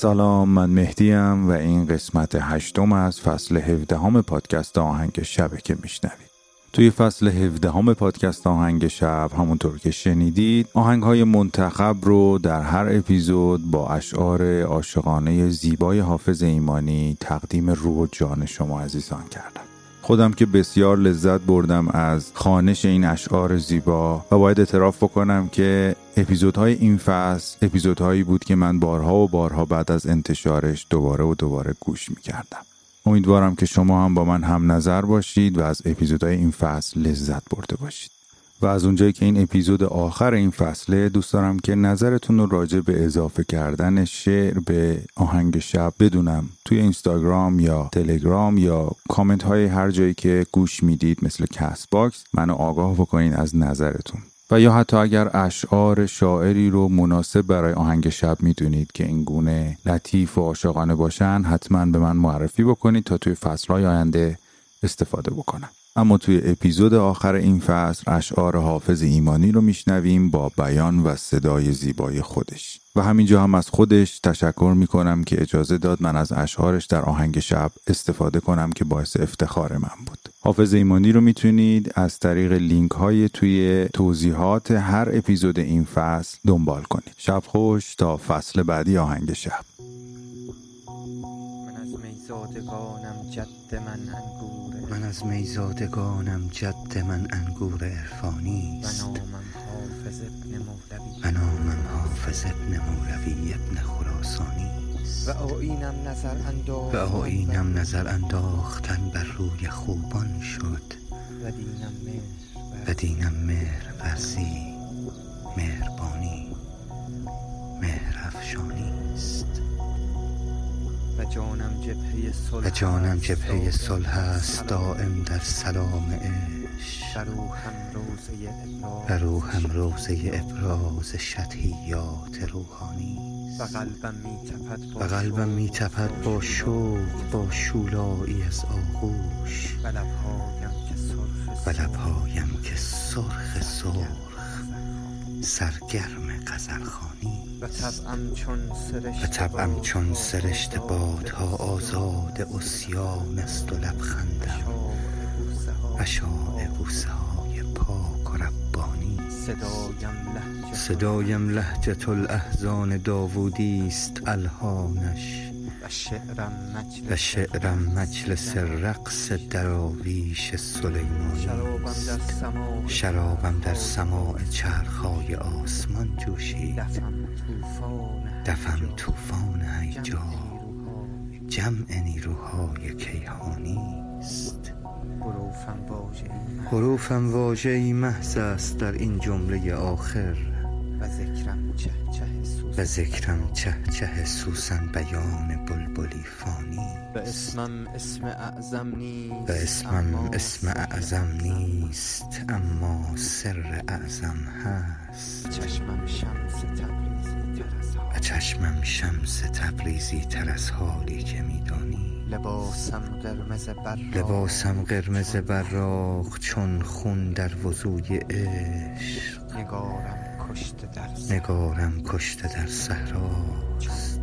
سلام من مهدیم و این قسمت هشتم از فصل هفدهم پادکست آهنگ شبه که میشنوید. توی فصل هفدهم پادکست آهنگ شب همونطور که شنیدید آهنگ های منتخب رو در هر اپیزود با اشعار عاشقانه زیبای حافظ ایمانی تقدیم روح و جان شما عزیزان کردم. خودم که بسیار لذت بردم از خانش این اشعار زیبا و باید اعتراف بکنم که اپیزودهای این فصل اپیزودهایی بود که من بارها و بارها بعد از انتشارش دوباره و دوباره گوش می‌کردم. امیدوارم که شما هم با من هم نظر باشید و از اپیزودهای این فصل لذت برده باشید. و از اونجایی که این اپیزود آخر این فصله دوست دارم که نظرتون رو راجع به اضافه کردن شعر به آهنگ شب بدونم توی اینستاگرام یا تلگرام یا کامنت های هر جایی که گوش می‌دید مثل Castbox منو آگاه بکنین از نظرتون. و یا حتی اگر اشعار شاعری رو مناسب برای آهنگ شب می‌دونید که این گونه لطیف و عاشقانه باشن حتما به من معرفی بکنید تا توی فصلهای آینده استفاده بکنم. اما توی اپیزود آخر این فصل اشعار حافظ ایمانی رو میشنویم با بیان و صدای زیبای خودش. و همینجا هم از خودش تشکر می‌کنم که اجازه داد من از اشعارش در آهنگ شب استفاده کنم که باعث افتخار من بود. حافظ ایمانی رو می‌تونید از طریق لینک های توی توضیحات هر اپیزود این فصل دنبال کنید. شب خوش تا فصل بعدی آهنگ شب. من از میزادگانم جد من انگور من از میزادگانم جد من انگور عرفانی و است نامم حافظ ابن مولوی. و نامم حافظ ابن مولوی ابن خراسانی. و آینم نظر انداز و آینم نظر انداختن بر روی خوبان شد. و دینم مهر و دینم مهر ورزی و جانم جبهه صلح است، دائم در سلام. عشق. و روحم روزه ابراز شطحیات روحانی و قلبم می تپد با شوق با شولایی از آغوش. و لبهایم که سرخ سرخ. سرگرم غزلخانی و طبعم چون سرشت بادها چون سرشت بادها آزاد اسیان است و لبخندم. و شاع بوسه های پاک و ربانی صدایم لهجت الاحزان داوودی است الهانش و شعرم مجلس رقص دراویش سلیمانی شرابم در سماع. چرخهای آسمان جوشید. دفم توفان هیجا جمع نیروهای. کیهانی است. حروفم حروفم واژه‌ای محض است در این جمله آخر. و ذکرم چه چه سوز و ذکرم چه چه سوسن بیان بلبلی فانی. و اسمم اسم اعظم نیست و اسمم اما اسم اعظم نیست اما سر اعظم هست. چشمم شمس تبریزی تر از و چشمم شمس تبریزی تر از حالی که میدانی. لباسم قرمز براق. لباسم قرمز براق چون خون در وضوی عشق. نگارم کشته در نگارم کشته در صحراست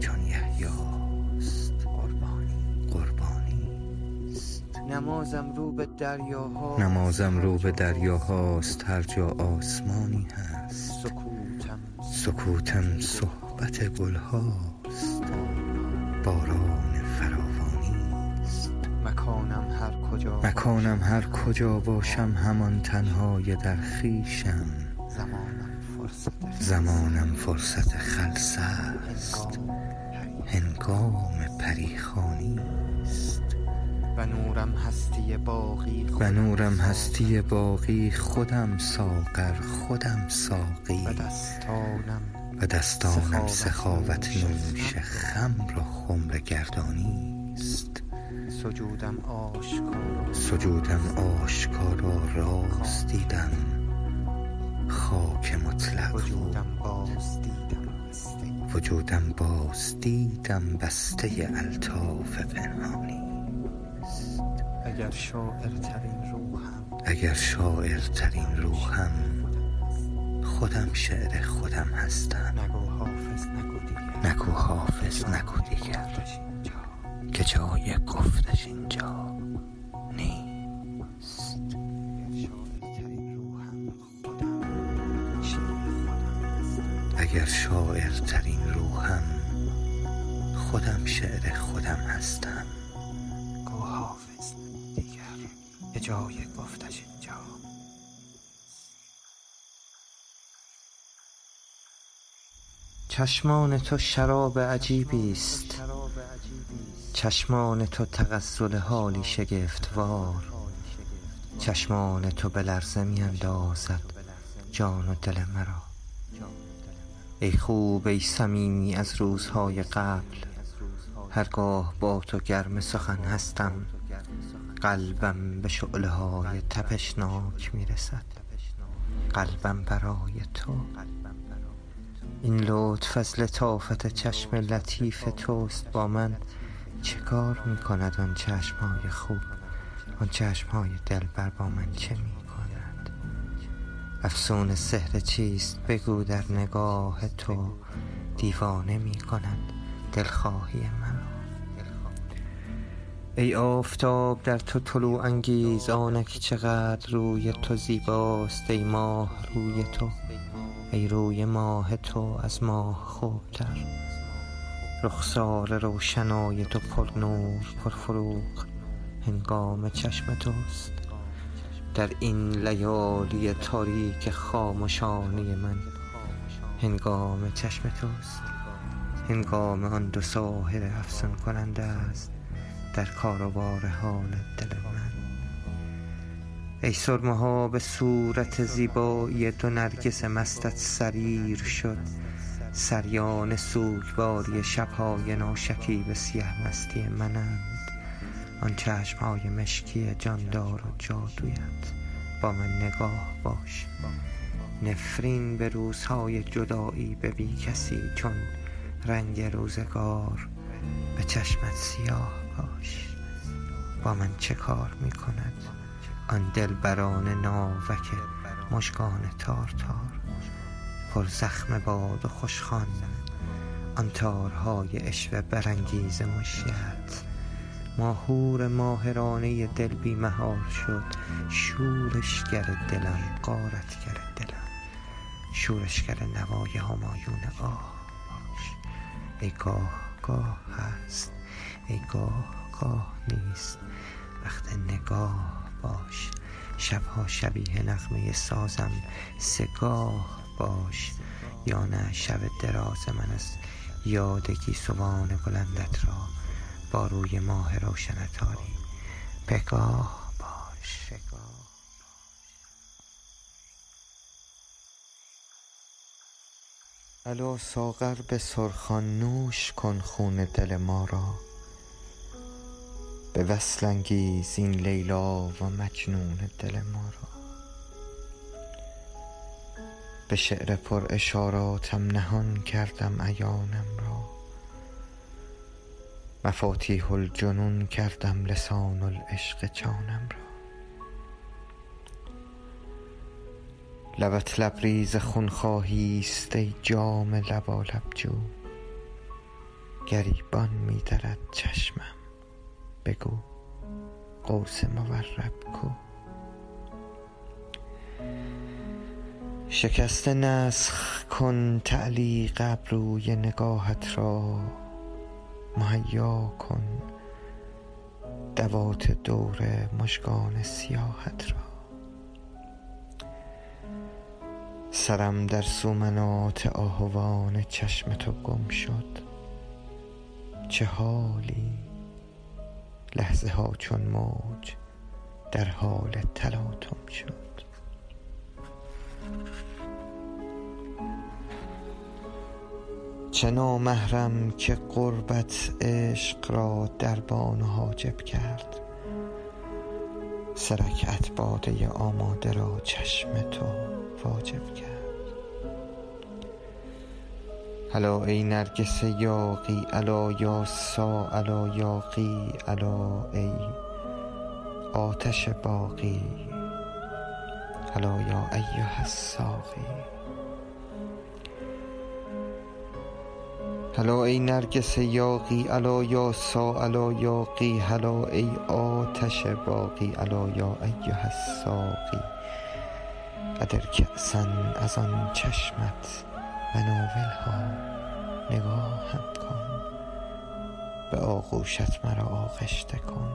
چون یحیاست. قربانی. قربانی. است نمازم رو به دریاها. نمازم رو به دریاهاست. هر جا آسمانی هست. سکوتم. سکوتم صحبت گلهاست. باران فراوانی است. مکانم هر کجا مکانم هر کجا باشم همان تنهای در خیشم. زمانم فرصت خلص. است هنگام پریخ هنگام پریخانی است. و نورم هستی باقی و نورم. هستی باقی خودم ساغر خودم ساقی. و دستانم و دستانم سخاوت نوش خم. را خمر گردانیست سجودم آشکار سجودم آشکارا راست دیدم. خاک مطلق وجودم باز دیدم وجودم باز دیدم بسته الطاف پنهانی اگر شاعر ترین روحم اگر شاعر ترین روحم خودم شعر خودم هستم. نگو حافظ نگو دیگر نگو حافظ نگو دیگر که جای گفتش اینجا. اگر شاعر ترین روحم خودم شعر خودم هستم. گو حافظ دیگر یه جای گفتش اینجا. چشمان تو شراب عجیبی است. چشمان تو تغزل حالی شگفتوار. چشمان تو به لرزه می اندازد جان و دل مرا. ای خوب ای صمیمی از روزهای قبل. هرگاه با تو گرم سخن هستم قلبم به شعله های تپشناک می رسد قلبم برای تو. این لطف از لطافت چشم لطیف توست با من. چه کار می کند آن چشمهای خوب؟ آن چشمهای دلبر با من چه می افسون سحر چیست بگو در نگاه تو. دیوانه می کند دلخواهی مرا. ای آفتاب در تو طلوع انگیز آنک چقدر روی تو زیباست ای ماه روی تو. ای روی ماه تو از ماه خوبتر. رخسار روشنای تو پر نور پر فروغ هنگام چشم توست. در این لیالی تاریک خاموشانه من. هنگام چشم توست. هنگام آن دو ساحر افسون کننده است در کار و بار حال دل من. ای سرمه ها به صورت زیبایی دو نرگس مستت سریر شد. سریان سوگواری شبهای ناشکیب سیه مستی منند. آن چشمهای مشکی جاندار و جادویت. با من نگاه باش. نفرین به روزهای جدایی به بی کسی چون رنگ روزگار به چشمت سیاه باش. با من چه کار می کند؟ آن دلبران ناوک مشگان تار تار پر زخم باد و خوشخوان. آن تارهای عشوه برانگیز مشیت. ماهور ماهرانه دل بی مهار شد. شورشگر دلم غارتگر دلم. شورشگر نوای همایون آه باش. ای گاه گاه هست. ای گاه گاه نیست. وقت نگاه باش. شبها شبیه نغمه سازم. سگاه باش. یا نه شب دراز من از یادگی سوان بلندت را. با روی ماه روشنتاری. بگاه باش. الو ساغر به سرخان نوش کن خون دل ما را. به وصل انگیز این لیلا و مجنون دل ما را. به شعر پر اشاراتم نهان کردم عیانم را. مفاتیح الجنون کردم لسان العشق جانم را. لبت لبریز خونخواهی است ای جام لبالب جو. گریبان می درد چشمم. بگو قوس مورب کو. شکسته نسخ کن تعلیق ابروی نگاهت را. مهیا کن دوات دور مژگان سیاهت را. سرم در سومنات آهوان چشم تو گم شد. چه حالی لحظه ها چون موج در حال تلاطم شد. چه نامحرم که قربت عشق را در بان حاجب کرد. سرکت باده آماده را چشم تو واجب کرد. هلا ای نرگس یاقی الا یا سا الا یاقی الا ای آتش باقی. الا یا ایها الساقی. هلا ای نرگس یاقی الا یا سا الا یاقی هلا ای آتش باقی الا یا ایها الساقی. قدر کأسا از آن چشمت مناولها نگاهم کن. به آغوشت مرا آغشته کن.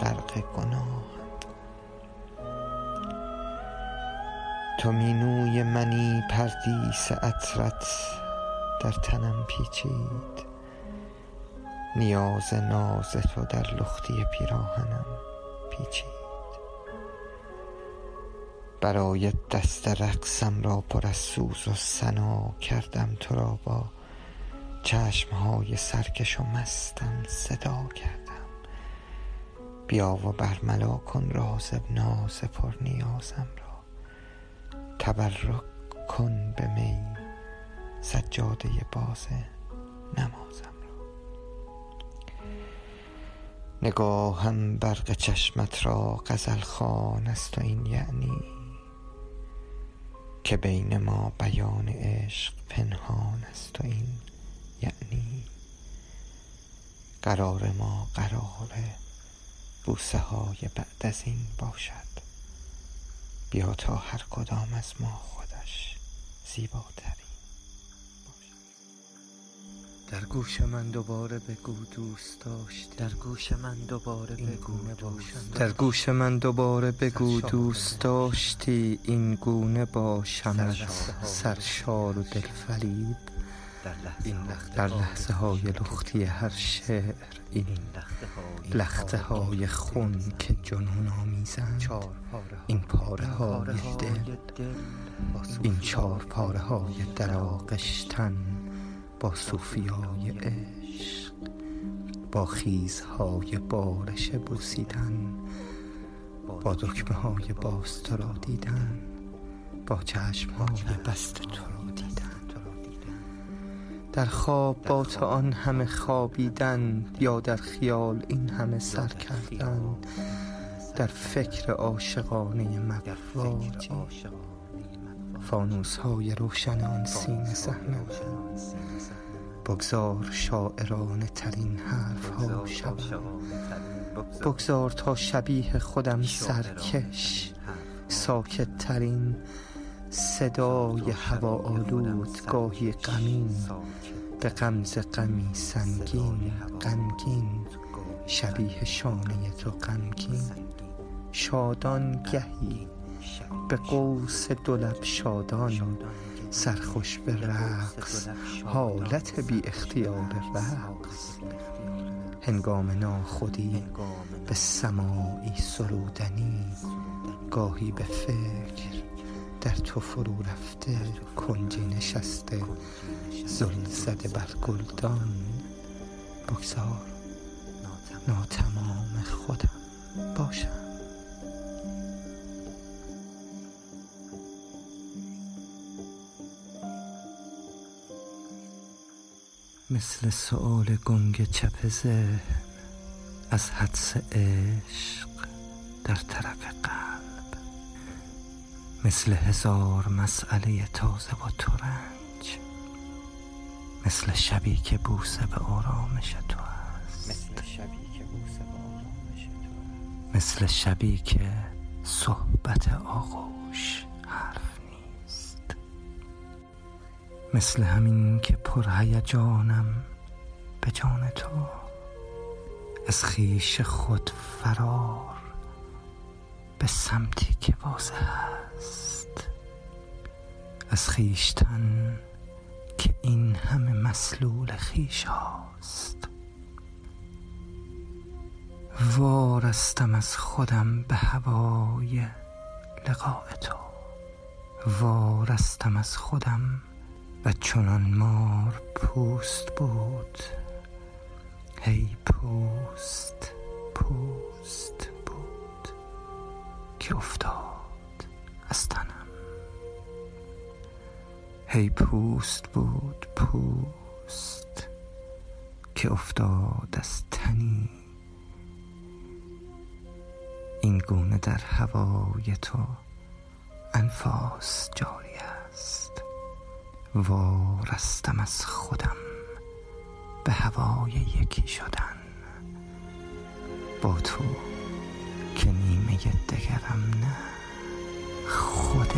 غرق گناهم تو مینوی منی پردیس عطرت. در تنم پیچید. نیاز ناز تو در لختی پیراهنم پیچید. برای دست رقصم را پر از سوز و سنا کردم تو را با چشمهای سرکش و مستم صدا کردم. بیا و برملا کن راز ناز پر نیازم را. تبرک کن به می سجاده باز نمازم را. نگاهم برق چشمت را غزل خوان است و این یعنی که بین ما بیان عشق پنهان است و این یعنی قرار ما قرار بوسه های بعد از این باشد. بیا تا هر کدام از ما خودش زیباترین در گوش من دوباره بگو دوست داشت در گوش من دوباره بگو باشم در گوش من دوباره بگو دوست داشتی. این گونه باشم. سرشار و دلفریب در لحظه های لختی هر شعر. این لخته های خون که جنون آمیزند. این پاره های دل. این چار پاره های در آغشتن. با صوفیای عشق با خیزهای بارش بوسیدن با دکمه های باز تو را دیدن با چشم های بست تو را دیدن. در خواب با تو آن همه خوابیدن یا در خیال این همه سر کردن در فکر عاشقانه مواجی فانوس های روشن آن سینه صحنه. بگذار شاعرانه ترین حرف ها شود بگذار تا شبیه خودم سرکش. ساکت ترین صدای هوا آلود گاهی غمین. به غمز غمی سنگین غمگین. شبیه شانه تو غمگین. شادان گهی به قوس دولب شادان سرخوش به رقص حالت بی اختیار رقص هنگام ناخودی به سماعی سرودنی گاهی به فکر در تو فرو رفته کنجی نشسته زل زده بر گلدان. بگذار ناتمام خودم باشم. مثل سؤال گنگ چپ ذهن از حدس عشق در طرف قلب. مثل هزار مسئله تازه و ترنج. مثل شبی که بوسه به آرامش تو است مثل شبی که بوسه به آرامش تو مثل شبی که صحبت آغوش مثل همین که پر هیجانم به جان تو. از خیش خود فرار به سمتی که واضح است از خیشتن که این همه مسلول خیش هاست. وارستم از خودم به هوای لقاء تو. وارستم از خودم و چنان مار پوست بود. هی پوست پوست بود که افتاد از تنم. هی پوست بود پوست که افتاد از تنی. این گونه در هوای تو انفاس جاری است. وارستم از خودم به هوای یکی شدن. با تو که نیمه دگرم نه خود